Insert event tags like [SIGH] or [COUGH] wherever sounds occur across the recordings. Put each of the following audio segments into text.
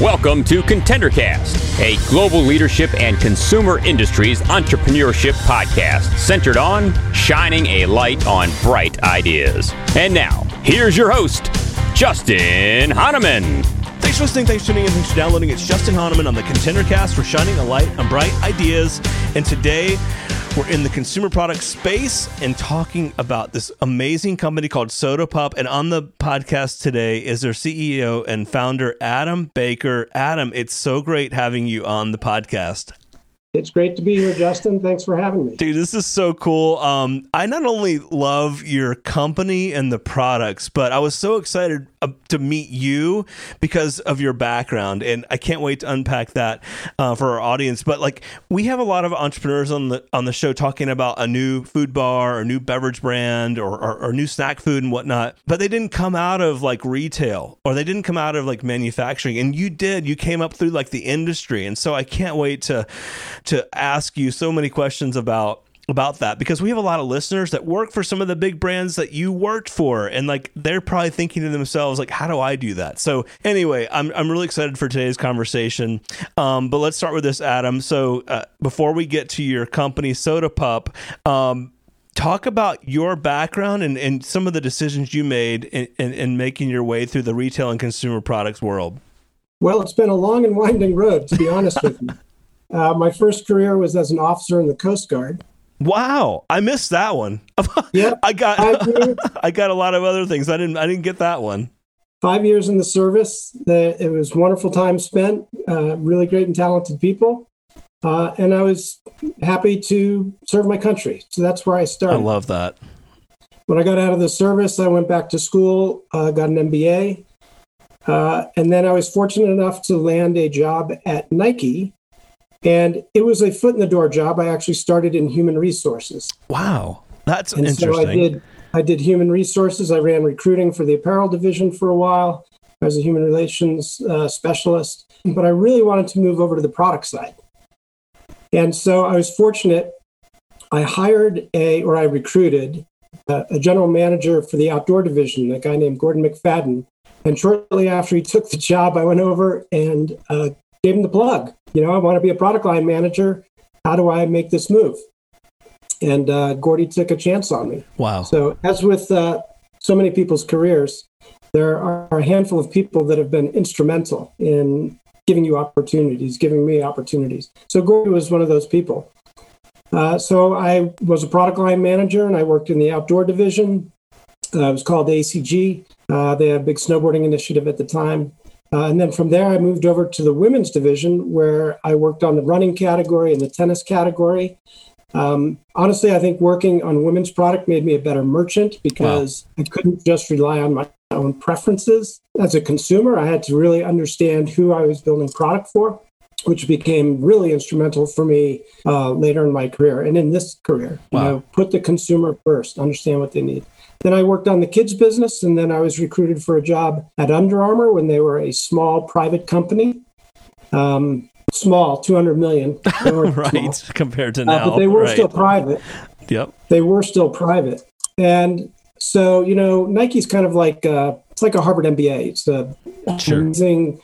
Welcome to ContenderCast, a global leadership and consumer industries entrepreneurship podcast centered on shining a light on bright ideas. And now, here's your host, Justin Honaman. Thanks for listening, thanks for tuning in, thanks for downloading. It's Justin Honaman on the ContenderCast for shining a light on bright ideas. And today, we're in the consumer product space and talking about this amazing company called Soda Pup. And on the podcast today is their CEO and founder, Adam Baker. Adam, it's so great having you on the podcast. It's great to be here, Justin. Thanks for having me. Dude, this is so cool. Um, I not only love your company and the products, but I was so excited uh, to meet you because of your background, and I can't wait to unpack that uh, for our audience. But like, we have a lot of entrepreneurs on the on the show talking about a new food bar, or new beverage brand, or, or, or new snack food and whatnot, but they didn't come out of like retail or they didn't come out of like manufacturing, and you did. You came up through like the industry, and so I can't wait to to ask you so many questions about about that because we have a lot of listeners that work for some of the big brands that you worked for and like they're probably thinking to themselves like how do i do that? So anyway i'm, I'm really excited for today's conversation. Um, but let's start with this adam. So uh, before we get to your company soda pup um, talk about your background and, and some of the decisions you made in, in, in making your way through the retail and consumer products world. Well it's been a long and winding road to be honest with you [LAUGHS] uh, my first career was as an officer in the Coast Guard. Wow, I missed that one. [LAUGHS] Yeah, I got [LAUGHS] I got a lot of other things. I didn't I didn't get that one. Five years in the service. The, it was wonderful time spent. Uh, really great and talented people, uh, and I was happy to serve my country. So that's where I started. I love that. When I got out of the service, I went back to school, uh, got an MBA, uh, and then I was fortunate enough to land a job at Nike and it was a foot in the door job. I actually started in human resources. Wow, that's and interesting. So I did. I did human resources. I ran recruiting for the apparel division for a while. I was a human relations uh, specialist, but I really wanted to move over to the product side. And so I was fortunate. I hired a, or I recruited a, a general manager for the outdoor division, a guy named Gordon McFadden. And shortly after he took the job, I went over and uh, gave him the plug. You know, I want to be a product line manager. How do I make this move? And uh, Gordy took a chance on me. Wow. So, as with uh, so many people's careers, there are a handful of people that have been instrumental in giving you opportunities, giving me opportunities. So, Gordy was one of those people. Uh, so, I was a product line manager and I worked in the outdoor division. Uh, it was called ACG. Uh, they had a big snowboarding initiative at the time. Uh, and then from there, I moved over to the women's division where I worked on the running category and the tennis category. Um, honestly, I think working on women's product made me a better merchant because wow. I couldn't just rely on my own preferences. As a consumer, I had to really understand who I was building product for, which became really instrumental for me uh, later in my career and in this career. Wow. You know, put the consumer first, understand what they need. Then I worked on the kids business, and then I was recruited for a job at Under Armour when they were a small private company. Um, small, 200 million. [LAUGHS] right, small. compared to now. Uh, but they were right. still private. Yep. They were still private. And so, you know, Nike's kind of like, uh, it's like a Harvard MBA. It's a sure. amazing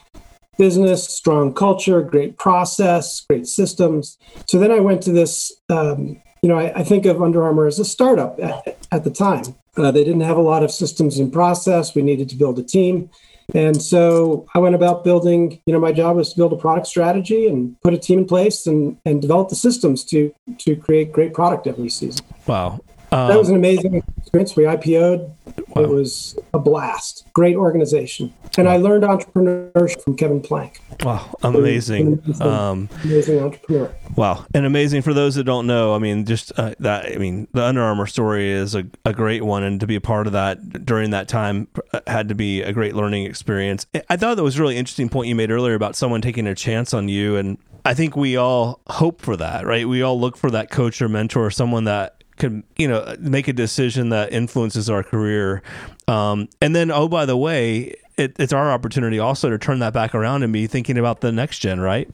business, strong culture, great process, great systems. So then I went to this, um, you know, I, I, think of Under Armour as a startup at, at the time. Uh, they didn't have a lot of systems in process. We needed to build a team. And so I went about building, you know, my job was to build a product strategy and put a team in place and, and develop the systems to to create great product every season. Wow. Um, that was an amazing experience. We IPO'd. Wow. It was a blast. Great organization. And I learned entrepreneurship from Kevin Plank. Wow, amazing. Amazing, um, amazing entrepreneur. Wow. And amazing for those that don't know. I mean, just uh, that, I mean, the Under Armour story is a, a great one. And to be a part of that during that time uh, had to be a great learning experience. I thought that was a really interesting point you made earlier about someone taking a chance on you. And I think we all hope for that, right? We all look for that coach or mentor, someone that could you know make a decision that influences our career um, and then oh by the way it, it's our opportunity also to turn that back around and be thinking about the next gen right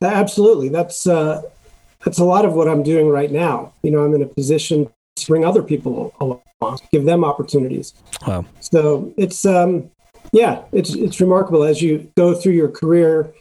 absolutely that's uh, that's a lot of what i'm doing right now you know i'm in a position to bring other people along, give them opportunities. Wow. So it's um, yeah, it's it's remarkable as you go through your career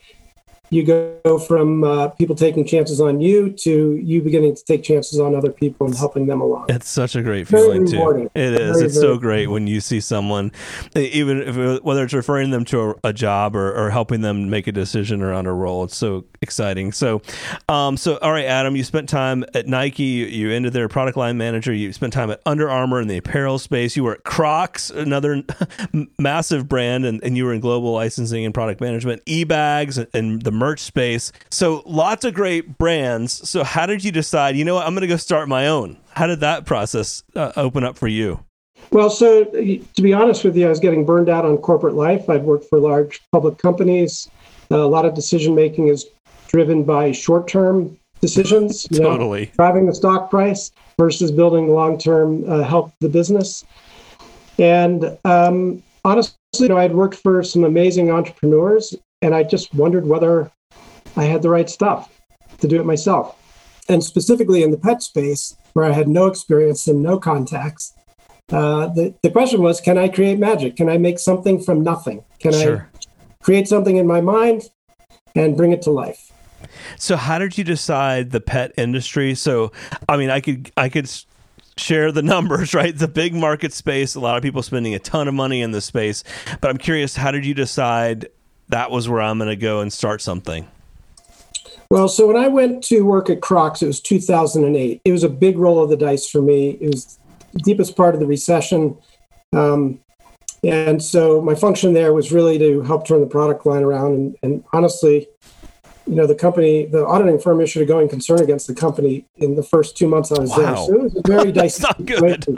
you go from uh, people taking chances on you to you beginning to take chances on other people and helping them along. It's such a great feeling too. It is. Very, it's very so great when you see someone, even if whether it's referring them to a, a job or, or, helping them make a decision around a role. It's so exciting. So, um, so all right, Adam, you spent time at Nike. You, you ended there product line manager. You spent time at Under Armour in the apparel space. You were at Crocs, another [LAUGHS] massive brand, and, and you were in global licensing and product management, eBags, and, and the merch space. So lots of great brands. So how did you decide? You know what? I'm going to go start my own. How did that process uh, open up for you? Well, so to be honest with you, I was getting burned out on corporate life. I'd worked for large public companies. Uh, a lot of decision making is driven by short term decisions. totally. Know, driving the stock price versus building long term uh, help the business. And um, honestly, you know, I'd worked for some amazing entrepreneurs, and I just wondered whether I had the right stuff to do it myself. And specifically in the pet space, where I had no experience and no contacts, uh, the, the question was can I create magic? Can I make something from nothing? Can sure. I create something in my mind and bring it to life? So how did you decide the pet industry? So I mean I could I could share the [LAUGHS] numbers, right? It's a big market space, a lot of people spending a ton of money in this space. But I'm curious, how did you decide that was where I'm going to go and start something? Well, so when I went to work at Crocs, it was 2008. It was a big roll of the dice for me. It was the deepest part of the recession. Um, and so my function there was really to help turn the product line around. And, and, honestly, you know, the company, the auditing firm issued a going concern against the company in the first two months I was wow. there. So it was a very [LAUGHS] dicey. not good.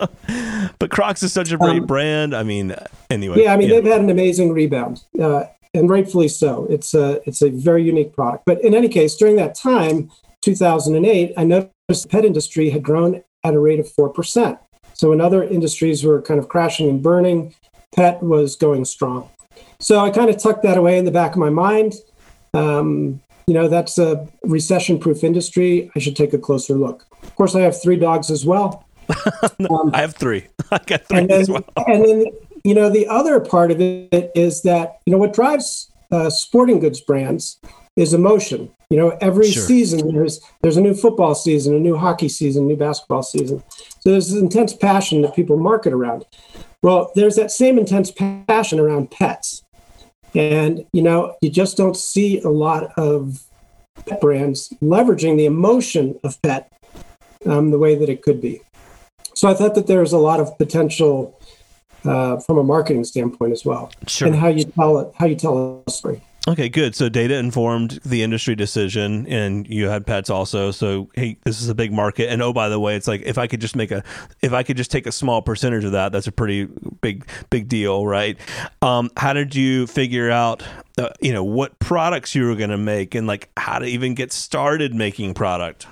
but Crocs is such a great um, brand. I mean, anyway. Yeah, I mean, yeah. they've had an amazing rebound. Uh, and rightfully so. It's a it's a very unique product. But in any case, during that time, 2008, I noticed the pet industry had grown at a rate of four percent. So when other industries were kind of crashing and burning, pet was going strong. So I kind of tucked that away in the back of my mind. Um, you know, that's a recession-proof industry. I should take a closer look. Of course, I have three dogs as well. [LAUGHS] um, I have three. [LAUGHS] I got three and then, as well. And then you know, the other part of it is that, you know, what drives uh, sporting goods brands is emotion. You know, every sure. season there's there's a new football season, a new hockey season, a new basketball season. So there's this intense passion that people market around. Well, there's that same intense passion around pets. And, you know, you just don't see a lot of pet brands leveraging the emotion of pet um, the way that it could be. So I thought that there's a lot of potential uh, from a marketing standpoint as well, sure. and how you tell it, how you tell a story. Okay, good. So data informed the industry decision, and you had pets also. So hey, this is a big market, and oh by the way, it's like if I could just make a, if I could just take a small percentage of that, that's a pretty big big deal, right? Um, how did you figure out, uh, you know, what products you were going to make, and like how to even get started making product?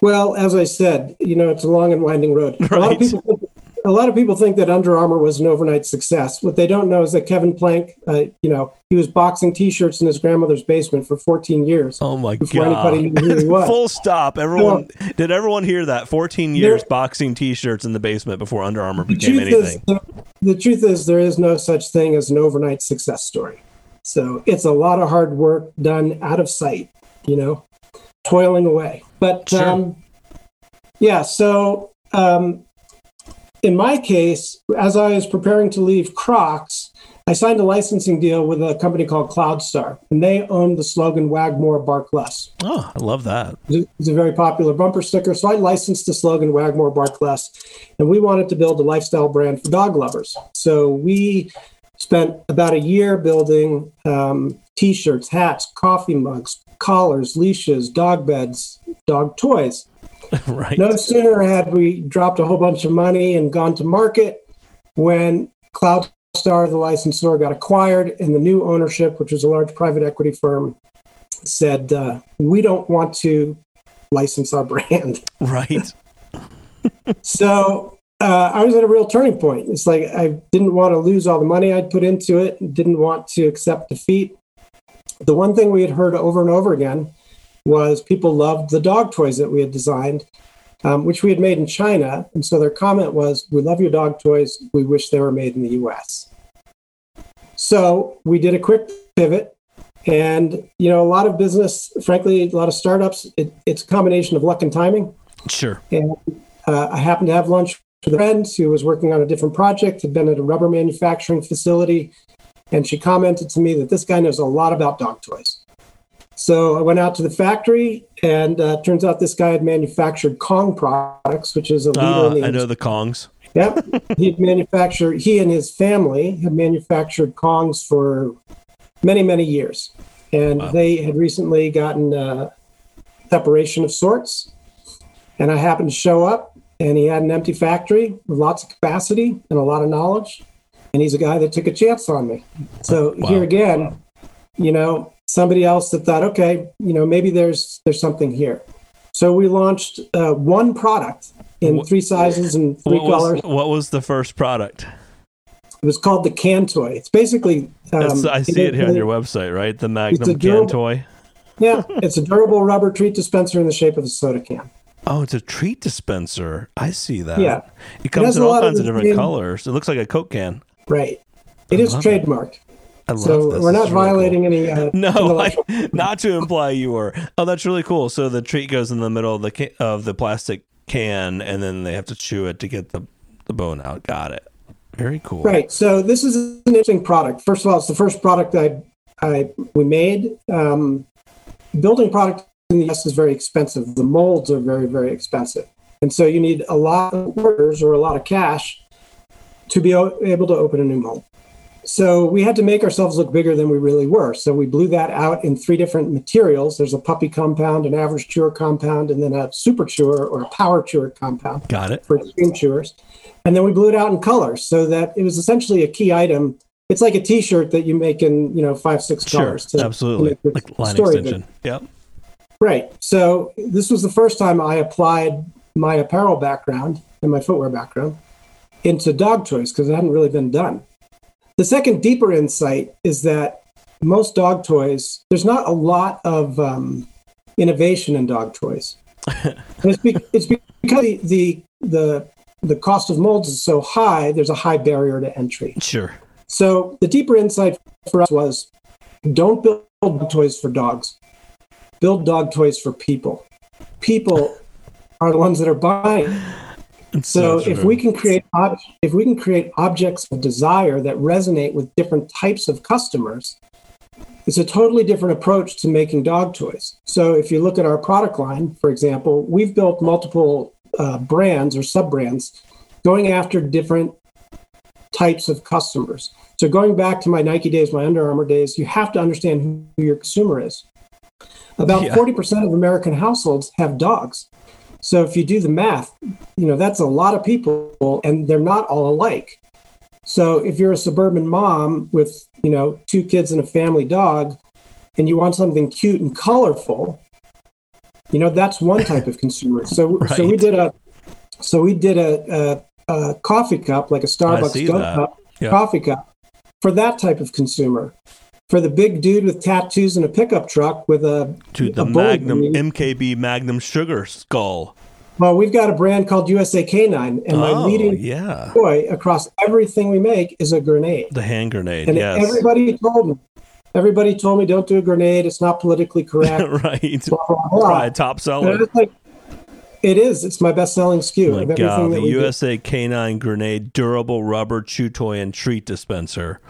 Well, as I said, you know, it's a long and winding road. Right. A lot of people think a lot of people think that Under Armour was an overnight success. What they don't know is that Kevin Plank, uh, you know, he was boxing T-shirts in his grandmother's basement for 14 years. Oh my god! [LAUGHS] Full stop. Everyone so, did. Everyone hear that? 14 years there, boxing T-shirts in the basement before Under Armour became anything. Is, the, the truth is, there is no such thing as an overnight success story. So it's a lot of hard work done out of sight. You know, toiling away. But sure. um, yeah, so um, in my case, as I was preparing to leave Crocs, I signed a licensing deal with a company called Cloudstar, and they own the slogan "Wag More, Bark Less." Oh, I love that. It's a very popular bumper sticker. So I licensed the slogan "Wag More, Bark Less," and we wanted to build a lifestyle brand for dog lovers. So we spent about a year building um, T-shirts, hats, coffee mugs, collars, leashes, dog beds, dog toys. [LAUGHS] right. No sooner had we dropped a whole bunch of money and gone to market when CloudStar, the licensor, got acquired, and the new ownership, which was a large private equity firm, said, uh, "We don't want to license our brand." [LAUGHS] Right. so uh, I was at a real turning point. It's like I didn't want to lose all the money I'd put into it, didn't want to accept defeat. The one thing we had heard over and over again was people loved the dog toys that we had designed. um, which we had made in China. And so their comment was, We love your dog toys. We wish they were made in the US. So we did a quick pivot. And, you know, a lot of business, frankly, a lot of startups, it, it's a combination of luck and timing. Sure. And uh, I happened to have lunch with a friend who was working on a different project, had been at a rubber manufacturing facility. And she commented to me that this guy knows a lot about dog toys. So I went out to the factory, and uh, turns out this guy had manufactured Kong products, which is a leader Uh, in the I know the Kongs. Yep. He'd manufactured, he and his family had manufactured Kongs for many, many years. And Wow. they had recently gotten a separation of sorts. And I happened to show up, and he had an empty factory with lots of capacity and a lot of knowledge. And he's a guy that took a chance on me. So Wow. here again, you know, somebody else that thought, okay, you know, maybe there's there's something here. So we launched uh, one product in three sizes and three What colors. was, what was the first product? It was called the Can Toy. It's basically. Um, I see it here on your website, right? The Magnum can toy. Yeah, it's a durable rubber treat dispenser in the shape of a soda can. Oh, it's a treat dispenser. I see that. Yeah. It comes has in all lot of kinds of different same- colors. It looks like a Coke can. Right. It is love it. trademarked. I love So this. we're not is really cool. violating any. Uh, [LAUGHS] No, I, not to imply you were. Oh, that's really cool. So the treat goes in the middle of the ca- of the plastic can, and then they have to chew it to get the the bone out. Got it. Very cool. Right. So this is an interesting product. First of all, it's the first product I, I we made. Um, building product in the US is very expensive. The molds are very very expensive, and so you need a lot of orders or a lot of cash to be able to open a new mold. So we had to make ourselves look bigger than we really were. So we blew that out in three different materials. There's a puppy compound, an average chewer compound, and then a super chewer or a power chewer compound Got it. for extreme chewers. And then we blew it out in colors so that it was essentially a key item. It's like a T-shirt that you make in you know five six Sure. colors. to- Absolutely. Like line story extension. Yep. Right. So this was the first time I applied my apparel background and my footwear background into dog toys because it hadn't really been done. The second deeper insight is that most dog toys, there's not a lot of um, innovation in dog toys. [LAUGHS] It's, be- it's because the, the the the cost of molds is so high. There's a high barrier to entry. Sure. So the deeper insight for us was don't build dog toys for dogs. Build dog toys for people. People are the ones that are buying. It's So if we can create ob- if we can create objects of desire that resonate with different types of customers, it's a totally different approach to making dog toys. So if you look at our product line, for example, we've built multiple uh, brands or sub brands going after different types of customers. So going back to my Nike days, my Under Armour days, you have to understand who your consumer is. About Yeah. 40% of American households have dogs. So if you do the math, you know, that's a lot of people and they're not all alike. So if you're a suburban mom with, you know, two kids and a family dog and you want something cute and colorful, you know, that's one type of consumer. So [LAUGHS] so we did a so we did a, a, a coffee cup like a Starbucks cup, Yeah. coffee cup for that type of consumer. For the big dude with tattoos and a pickup truck with a the a bullet Magnum. MKB Magnum Sugar Skull. Well, we've got a brand called USA Canine, and my oh, leading yeah. toy across everything we make is a grenade. The hand grenade. And yes. everybody told me, everybody told me, don't do a grenade. It's not politically [LAUGHS] correct. right. blah, blah, blah. Right. Top seller. like, it is. It's my best-selling SKU. My God, the we do. USA Canine Grenade Durable Rubber Chew Toy and Treat Dispenser.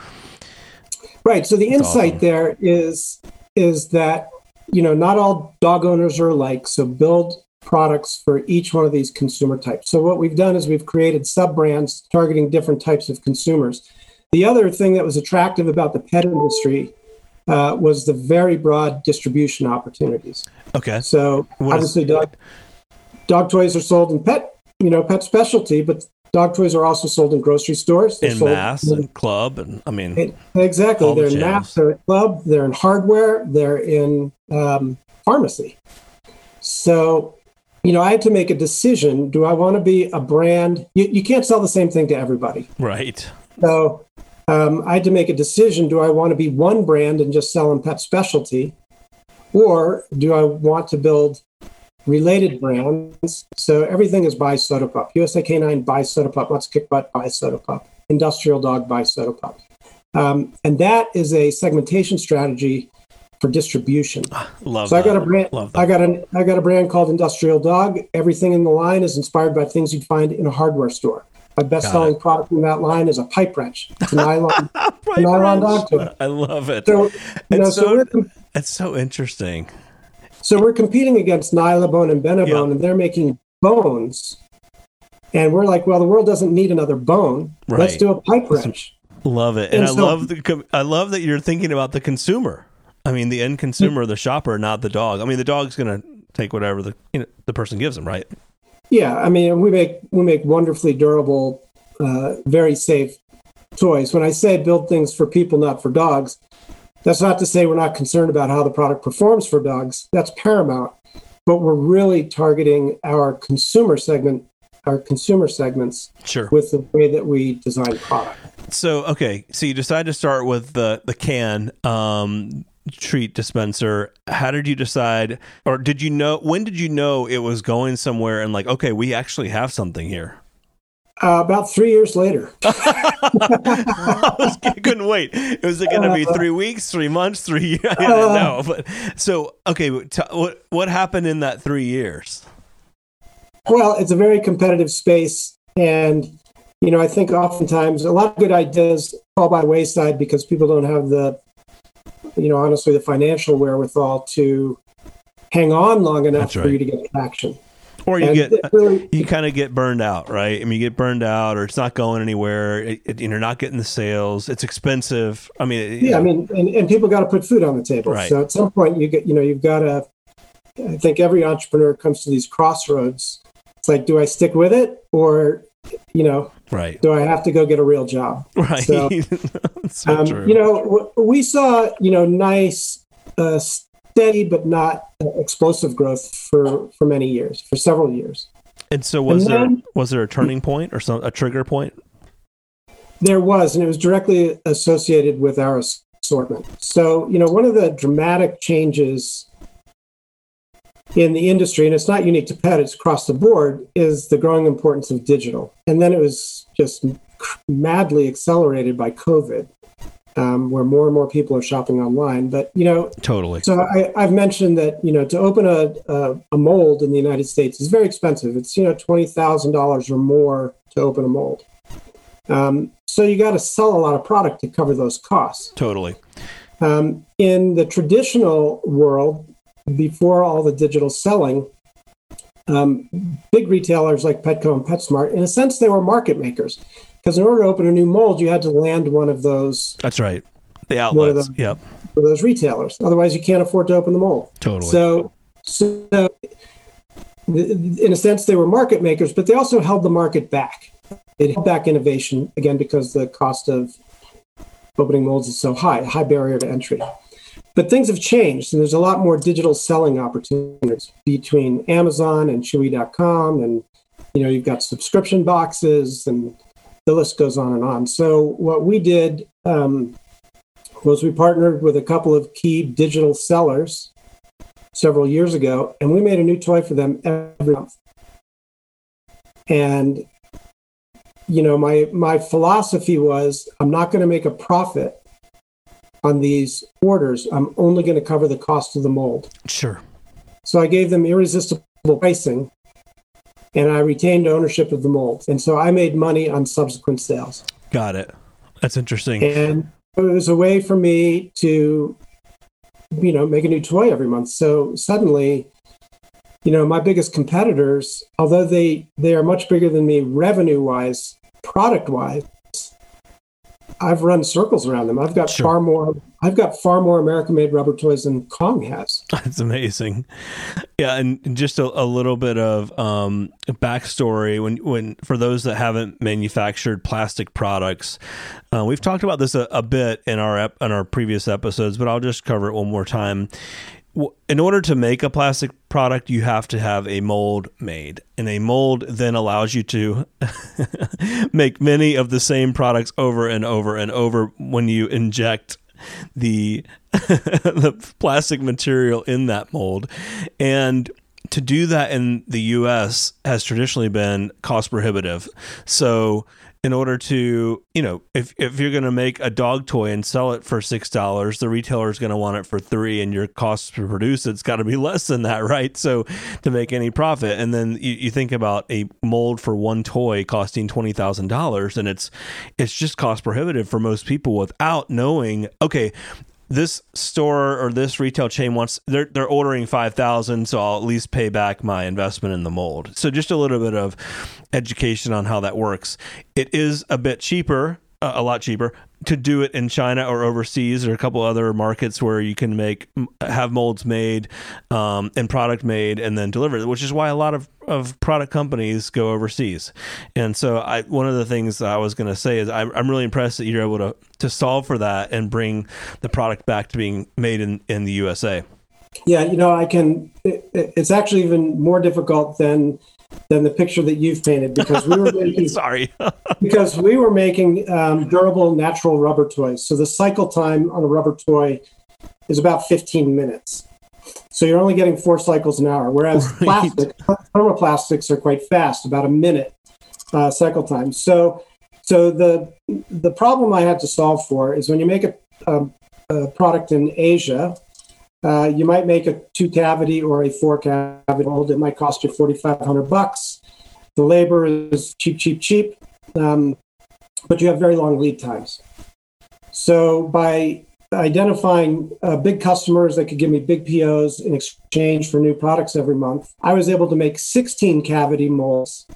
Right. So the insight awesome. there is is that you know not all dog owners are alike. So build products for each one of these consumer types. So what we've done is we've created sub brands targeting different types of consumers. The other thing that was attractive about the pet industry uh, was the very broad distribution opportunities. Okay. So What is- obviously, dog dog toys are sold in pet, you know, pet specialty, but dog toys are also sold in grocery stores. They're In mass and club. And I mean, it- exactly. They're in channels. mass, they're in club, they're in hardware, they're in um, pharmacy. So, you know, I had to make a decision. Do I want to be a brand? You, you can't sell the same thing to everybody. right. So um, I had to make a decision. Do I want to be one brand and just sell in pet specialty? Or do I want to build related brands. So everything is by Soda Pup. USA Canine by Soda Pup. Let's Kick Butt by Soda Pup. Industrial Dog by Soda Pup. Um, and that is a segmentation strategy for distribution. Ah, love So that. I got a brand. Love that. I got a I got a brand called Industrial Dog. Everything in the line is inspired by things you'd find in a hardware store. My best-selling product in that line is a pipe wrench. It's a [LAUGHS] nylon, a nylon dog toy. I love it. So, you know, it's so, so, we're it's so interesting. so we're competing against Nylabone and Benebone, Yeah. and they're making bones. And we're like, well, the world doesn't need another bone. Right. Let's do a pipe wrench. Love it, and, And I love the. I love that you're thinking about the consumer. I mean, the end consumer, the shopper, not the dog. I mean, the dog's gonna take whatever the you know, the person gives him, right? Yeah, I mean, we make we make wonderfully durable, uh, very safe toys. When I say build things for people, not for dogs, that's not to say we're not concerned about how the product performs for dogs. That's paramount. But we're really targeting our consumer segment, our consumer segments, Sure. with the way that we design the product. So okay, so you decide to start with the the can um, treat dispenser. How did you decide, or did you know? When did you know it was going somewhere? And like, okay, we actually have something here. Uh, about three years later, [LAUGHS] I, was, I couldn't wait. It was it going to be three weeks, three months, three years. [LAUGHS] I didn't know. But so okay, t- what what happened in that three years? Well, it's a very competitive space. And, you know, I think oftentimes a lot of good ideas fall by wayside because people don't have the, you know, honestly, the financial wherewithal to hang on long enough That's for you to get traction. Or you And get really, uh, you kind of get burned out, right? I mean, you get burned out, or it's not going anywhere. It, it, you're not getting the sales. It's expensive. I mean, it- yeah, I mean, and, and people got to put food on the table. Right. So at some point, you get, you know, you've got to, I think every entrepreneur comes to these crossroads. It's like, do I stick with it or, you know, right, do I have to go get a real job? right. So- [LAUGHS] so um, true. You know, we saw you know nice, uh, steady but not uh, explosive growth for for many years, for several years. and so was and there then- was there a turning point or some a trigger point? There was, and it was directly associated with our assortment. So you know, one of the dramatic changes in the industry, and it's not unique to pet; it's across the board, is the growing importance of digital. And then it was just madly accelerated by COVID. Um, where more and more people are shopping online, but you know, Totally. So I, I've mentioned that you know to open a, a a mold in the United States is very expensive. It's you know twenty thousand dollars or more to open a mold. Um, so you got to sell a lot of product to cover those costs. Totally. Um, in the traditional world, before all the digital selling, um, big retailers like Petco and PetSmart, in a sense, they were market makers because in order to open a new mold, you had to land one of those That's right. The outlets. them. Yep. for those retailers. Otherwise, you can't afford to open the mold. Totally. So, so th- in a sense, they were market makers, but they also held the market back. It held back innovation again because the cost of opening molds is so high, a high barrier to entry. But things have changed, and there's a lot more digital selling opportunities between Amazon and Chewy.com, and you know you've got subscription boxes, and the list goes on and on. So what we did um, was we partnered with a couple of key digital sellers several years ago, and we made a new toy for them every month. And you know, my my philosophy was I'm not going to make a profit on these orders. I'm only going to cover the cost of the mold. sure. So I gave them irresistible pricing, and I retained ownership of the mold. And so I made money on subsequent sales. Got it. That's interesting. and it was a way for me to you know make a new toy every month so suddenly you know my biggest competitors although they they are much bigger than me revenue wise product wise i've run circles around them i've got Sure. far more i've got far more american made rubber toys than kong has [LAUGHS] That's amazing. Yeah, and just a, a little bit of um, backstory when when for those that haven't manufactured plastic products, uh, we've talked about this a, a bit in our ep- in our previous episodes, but I'll just cover it one more time. In order to make a plastic product, you have to have a mold made, and a mold then allows you to [LAUGHS] make many of the same products over and over and over when you inject the [LAUGHS] the plastic material in that mold and to do that in the U.S. has traditionally been cost prohibitive. So in order to, you know, if, if you're going to make a dog toy and sell it for six dollars, the retailer is going to want it for three, and your cost to produce it's got to be [LAUGHS] less than that, right? So to make any profit, and then you, you think about a mold for one toy costing twenty thousand dollars, and it's it's just cost prohibitive for most people without knowing. Okay, this store or this retail chain wants they're they're ordering 5000 so I'll at least pay back my investment in the mold. So just a little bit of education on how that works. It is a bit cheaper, uh, a lot cheaper to do it in China or overseas or a couple other markets where you can make have molds made um, and product made and then deliver it, which is why a lot of, of product companies go overseas. And so I one of the things I was going to say is I'm, I'm really impressed that you're able to to solve for that and bring the product back to being made in, in the USA. Yeah, you know, I can. It, it's actually even more difficult than than the picture that you've painted because we were [LAUGHS] making sorry [LAUGHS] because we were making um, durable natural rubber toys. So the cycle time on a rubber toy is about 15 minutes. So you're only getting four cycles an hour, whereas [LAUGHS] right. plastic thermoplastics are quite fast, about a minute uh, cycle time. So so the the problem I had to solve for is when you make a, a, a product in Asia uh, you might make a two cavity or a four cavity mold. It might cost you 4,500 bucks. The labor is cheap, cheap, cheap, um, but you have very long lead times. So by identifying uh, big customers that could give me big POs in exchange for new products every month, I was able to make 16 cavity molds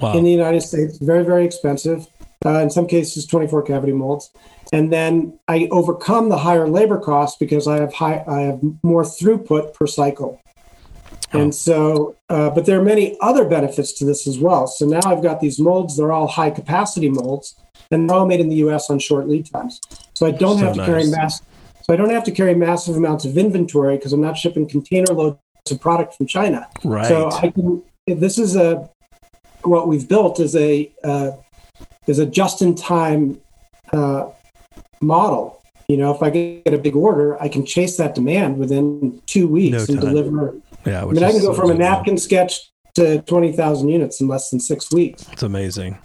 wow. in the United States. Very, very expensive. Uh, in some cases, 24 cavity molds and then I overcome the higher labor costs because I have high, I have more throughput per cycle. Oh. And so, uh, but there are many other benefits to this as well. So now I've got these molds; they're all high capacity molds, and they're all made in the U.S. on short lead times. So I don't so have to nice. carry mass. So I don't have to carry massive amounts of inventory because I'm not shipping container loads of product from China. Right. So I can. This is a what we've built is a uh, is a just in time uh, model. You know, if I get a big order, I can chase that demand within two weeks no and deliver. Yeah, I mean, I can go from a napkin sketch to 20,000 units in less than six weeks. It's amazing,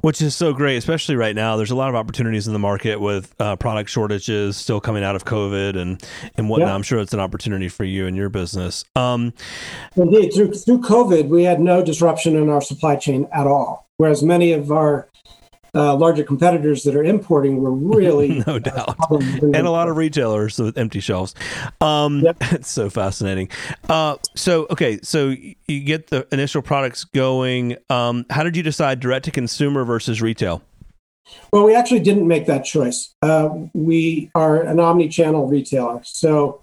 which is so great, especially right now. There's a lot of opportunities in the market with uh, product shortages still coming out of COVID and, and whatnot. Yeah. I'm sure it's an opportunity for you and your business. Um, Indeed. Through, through COVID, we had no disruption in our supply chain at all. Whereas many of our uh, larger competitors that are importing were really [LAUGHS] no doubt, and a lot of retailers with empty shelves. Um, yep. [LAUGHS] It's so fascinating. Uh, so okay, so you get the initial products going. Um, how did you decide direct to consumer versus retail? Well, we actually didn't make that choice. Uh, we are an omni-channel retailer, so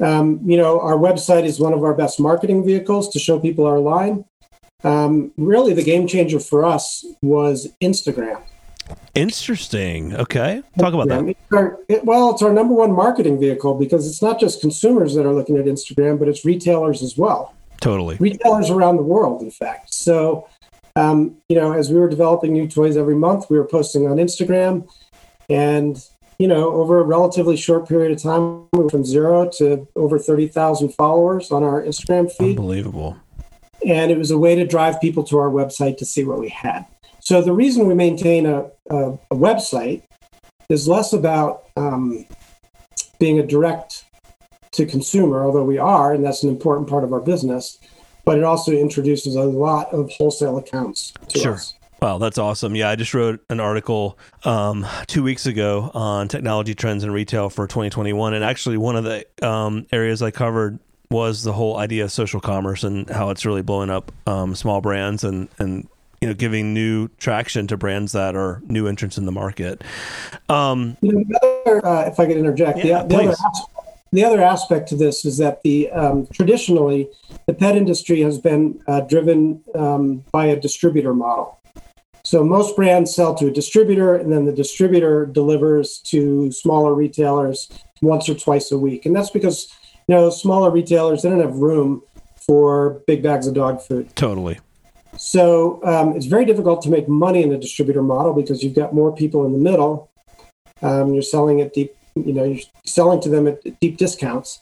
um, you know our website is one of our best marketing vehicles to show people our line. Um, really, the game changer for us was Instagram. Interesting. Okay. Talk about that. It's our, it, well, it's our number one marketing vehicle because it's not just consumers that are looking at Instagram, but it's retailers as well. Totally. Retailers around the world, in fact. So, um, you know, as we were developing new toys every month, we were posting on Instagram. And, you know, over a relatively short period of time, we went from zero to over 30,000 followers on our Instagram feed. Unbelievable and it was a way to drive people to our website to see what we had. So the reason we maintain a, a, a website is less about um, being a direct to consumer, although we are, and that's an important part of our business. But it also introduces a lot of wholesale accounts to sure. us. Wow, that's awesome. Yeah, I just wrote an article um, two weeks ago on technology trends in retail for 2021. And actually, one of the um, areas I covered was the whole idea of social commerce and how it's really blowing up um, small brands and and you know giving new traction to brands that are new entrants in the market. Um, other, uh, if I could interject, yeah, the, the, other aspect, the, other aspect to this is that the um, traditionally the pet industry has been uh, driven um, by a distributor model. So most brands sell to a distributor, and then the distributor delivers to smaller retailers once or twice a week, and that's because you know, smaller retailers, they don't have room for big bags of dog food. Totally. So um, it's very difficult to make money in a distributor model because you've got more people in the middle. Um, you're selling at deep, you know, you're selling to them at deep discounts.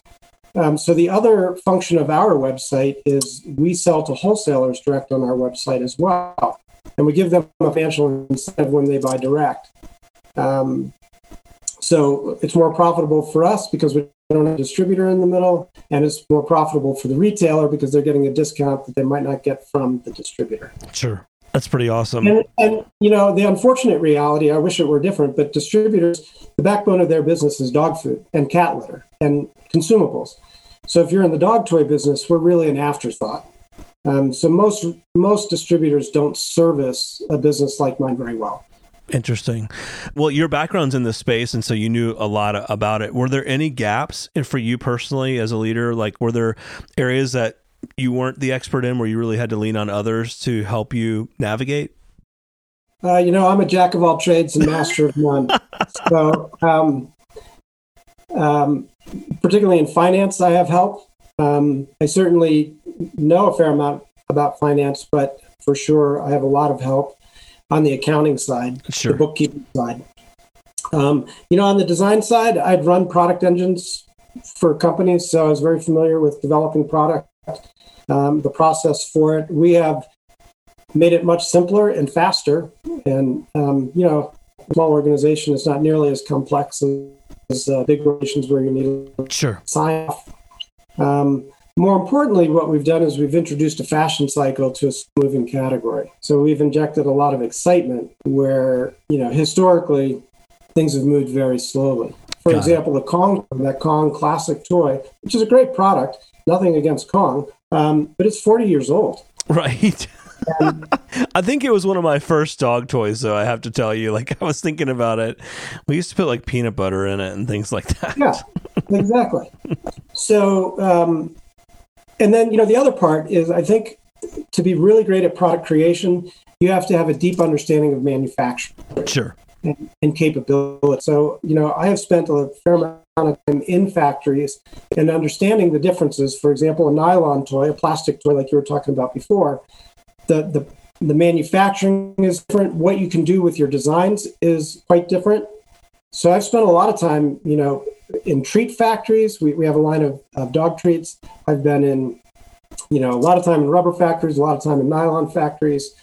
Um, so the other function of our website is we sell to wholesalers direct on our website as well, and we give them a financial incentive when they buy direct. Um, so it's more profitable for us because we don't have a distributor in the middle, and it's more profitable for the retailer because they're getting a discount that they might not get from the distributor. Sure. That's pretty awesome. And, and, you know, the unfortunate reality, I wish it were different, but distributors, the backbone of their business is dog food and cat litter and consumables. So if you're in the dog toy business, we're really an afterthought. Um, so most most distributors don't service a business like mine very well. Interesting. Well, your background's in this space, and so you knew a lot about it. Were there any gaps for you personally as a leader? Like, were there areas that you weren't the expert in where you really had to lean on others to help you navigate? Uh, you know, I'm a jack of all trades and master of none. [LAUGHS] so, um, um, particularly in finance, I have help. Um, I certainly know a fair amount about finance, but for sure, I have a lot of help on the accounting side, sure. the bookkeeping side. Um, you know, on the design side, I'd run product engines for companies, so I was very familiar with developing product, um, the process for it. We have made it much simpler and faster, and um, you know, small organization is not nearly as complex as as uh, big organizations where you need to sure. sign off. Um, more importantly, what we've done is we've introduced a fashion cycle to a moving category. So we've injected a lot of excitement where, you know, historically things have moved very slowly. For Got example, it. the Kong, that Kong classic toy, which is a great product, nothing against Kong, um, but it's 40 years old. Right. [LAUGHS] I think it was one of my first dog toys, though. I have to tell you, like I was thinking about it. We used to put like peanut butter in it and things like that. Yeah, exactly. so, um, and then you know the other part is I think to be really great at product creation, you have to have a deep understanding of manufacturing. Sure. And, and capability. So, you know, I have spent a fair amount of time in factories and understanding the differences. For example, a nylon toy, a plastic toy, like you were talking about before, the the the manufacturing is different. What you can do with your designs is quite different. So I've spent a lot of time, you know, in treat factories. We, we have a line of, of dog treats. I've been in, you know, a lot of time in rubber factories, a lot of time in nylon factories,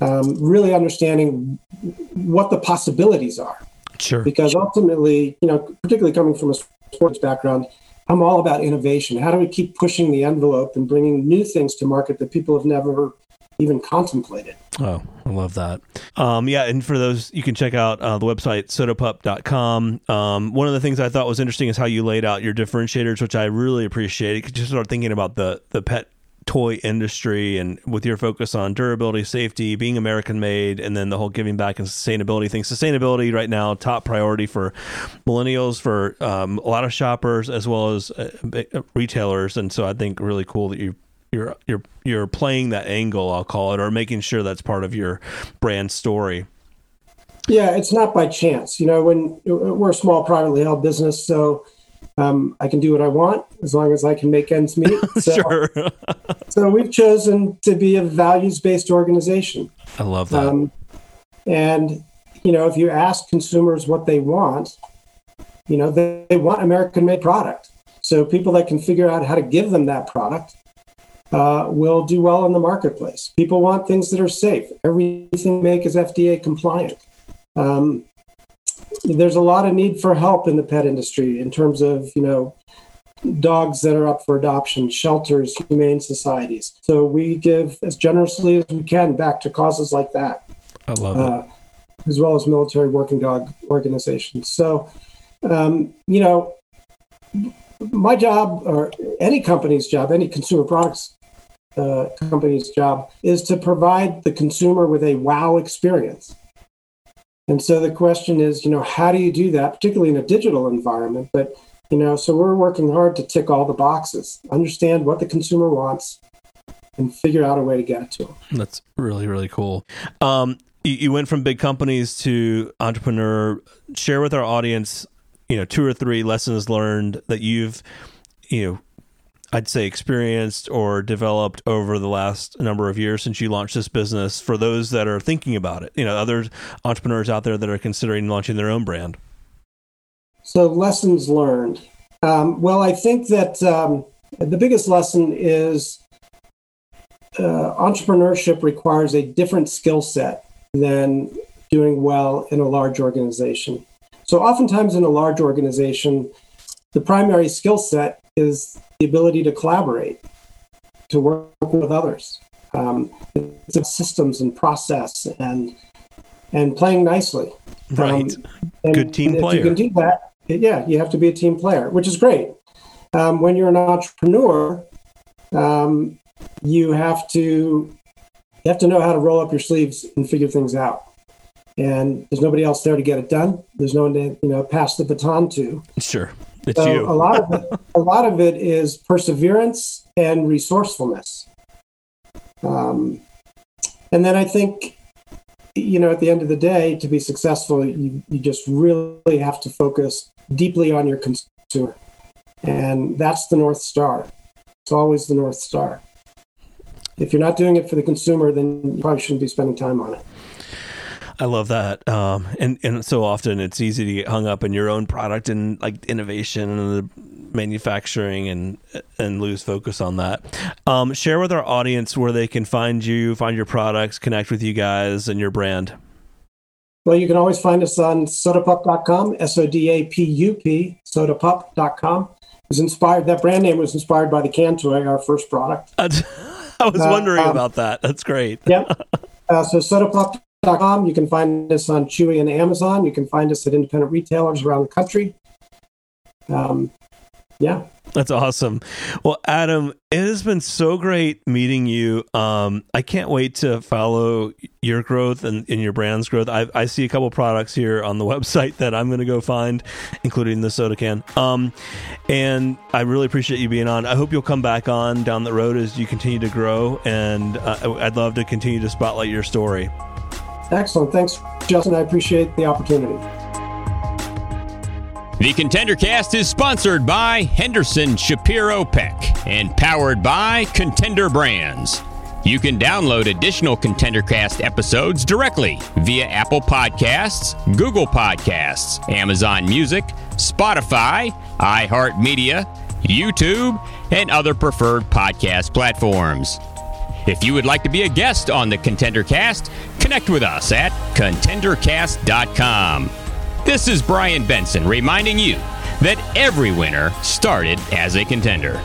um, really understanding what the possibilities are. Sure. Because ultimately, you know, particularly coming from a sports background, I'm all about innovation. How do we keep pushing the envelope and bringing new things to market that people have never even contemplated. Oh, I love that. Um, yeah, and for those, you can check out uh, the website sodapup.com. Um, one of the things I thought was interesting is how you laid out your differentiators, which I really appreciate. You just start thinking about the the pet toy industry and with your focus on durability, safety, being American made, and then the whole giving back and sustainability thing. Sustainability right now, top priority for millennials, for um, a lot of shoppers, as well as uh, retailers. And so I think really cool that you you're you're you're playing that angle, I'll call it, or making sure that's part of your brand story. Yeah, it's not by chance. You know, when we're a small privately held business, so um, I can do what I want as long as I can make ends meet. [LAUGHS] So, sure. [LAUGHS] so we've chosen to be a values based organization. I love that. Um, and you know, if you ask consumers what they want, you know, they, they want American made product. So people that can figure out how to give them that product uh, will do well in the marketplace. People want things that are safe. Everything we make is FDA compliant. Um, there's a lot of need for help in the pet industry in terms of you know dogs that are up for adoption, shelters, humane societies. So we give as generously as we can back to causes like that. I love uh, it. As well as military working dog organizations. So, um, you know, my job or any company's job, any consumer products uh, company's job is to provide the consumer with a wow experience. And so the question is, you know, how do you do that, particularly in a digital environment? But, you know, so we're working hard to tick all the boxes, understand what the consumer wants, and figure out a way to get it to them. That's really, really cool. Um, you, you went from big companies to entrepreneur. Share with our audience, you know, two or three lessons learned that you've, you know, I'd say experienced or developed over the last number of years since you launched this business for those that are thinking about it? You know, other entrepreneurs out there that are considering launching their own brand. So, lessons learned. Um, well, I think that um, the biggest lesson is uh, entrepreneurship requires a different skill set than doing well in a large organization. So, oftentimes in a large organization, the primary skill set is the ability to collaborate, to work with others. Um, it's systems and process and and playing nicely. Right. Um, Good team if player. you can do that, yeah, you have to be a team player, which is great. Um, when you're an entrepreneur, um, you have to you have to know how to roll up your sleeves and figure things out. And there's nobody else there to get it done. There's no one to you know pass the baton to. Sure, it's So you. a lot of it, [LAUGHS] a lot of it is perseverance and resourcefulness. Um, and then I think, you know, at the end of the day, to be successful, you, you just really have to focus deeply on your consumer, and that's the north star. It's always the north star. If you're not doing it for the consumer, then you probably shouldn't be spending time on it. I love that. Um, and and so often it's easy to get hung up in your own product and like innovation and the manufacturing and and lose focus on that. Um, share with our audience where they can find you, find your products, connect with you guys and your brand. Well, you can always find us on sodapup.com, S O D A P U P, sodapup.com. It was inspired, that brand name was inspired by the can toy, our first product. [LAUGHS] I was Uh, wondering um, about that. That's great. Yep. Uh, so sodapup.com. You can find us on Chewy and Amazon. You can find us at independent retailers around the country. Um, yeah. That's awesome. Well, Adam, it has been so great meeting you. Um, I can't wait to follow your growth and, and your brand's growth. I, I see a couple products here on the [LAUGHS] website that I'm going to go find, including the soda can. Um, and I really appreciate you being on. I hope you'll come back on down the road as you continue to grow. And uh, I'd love to continue to spotlight your story. Excellent. Thanks, Justin. I appreciate the opportunity. The Contender Cast is sponsored by Henderson Shapiro Peck and powered by Contender Brands. You can download additional Contender Cast episodes directly via Apple Podcasts, Google Podcasts, Amazon Music, Spotify, iHeartMedia, YouTube, and other preferred podcast platforms. If you would like to be a guest on the Contender Cast, connect with us at contendercast.com. This is Brian Benson reminding you that every winner started as a contender.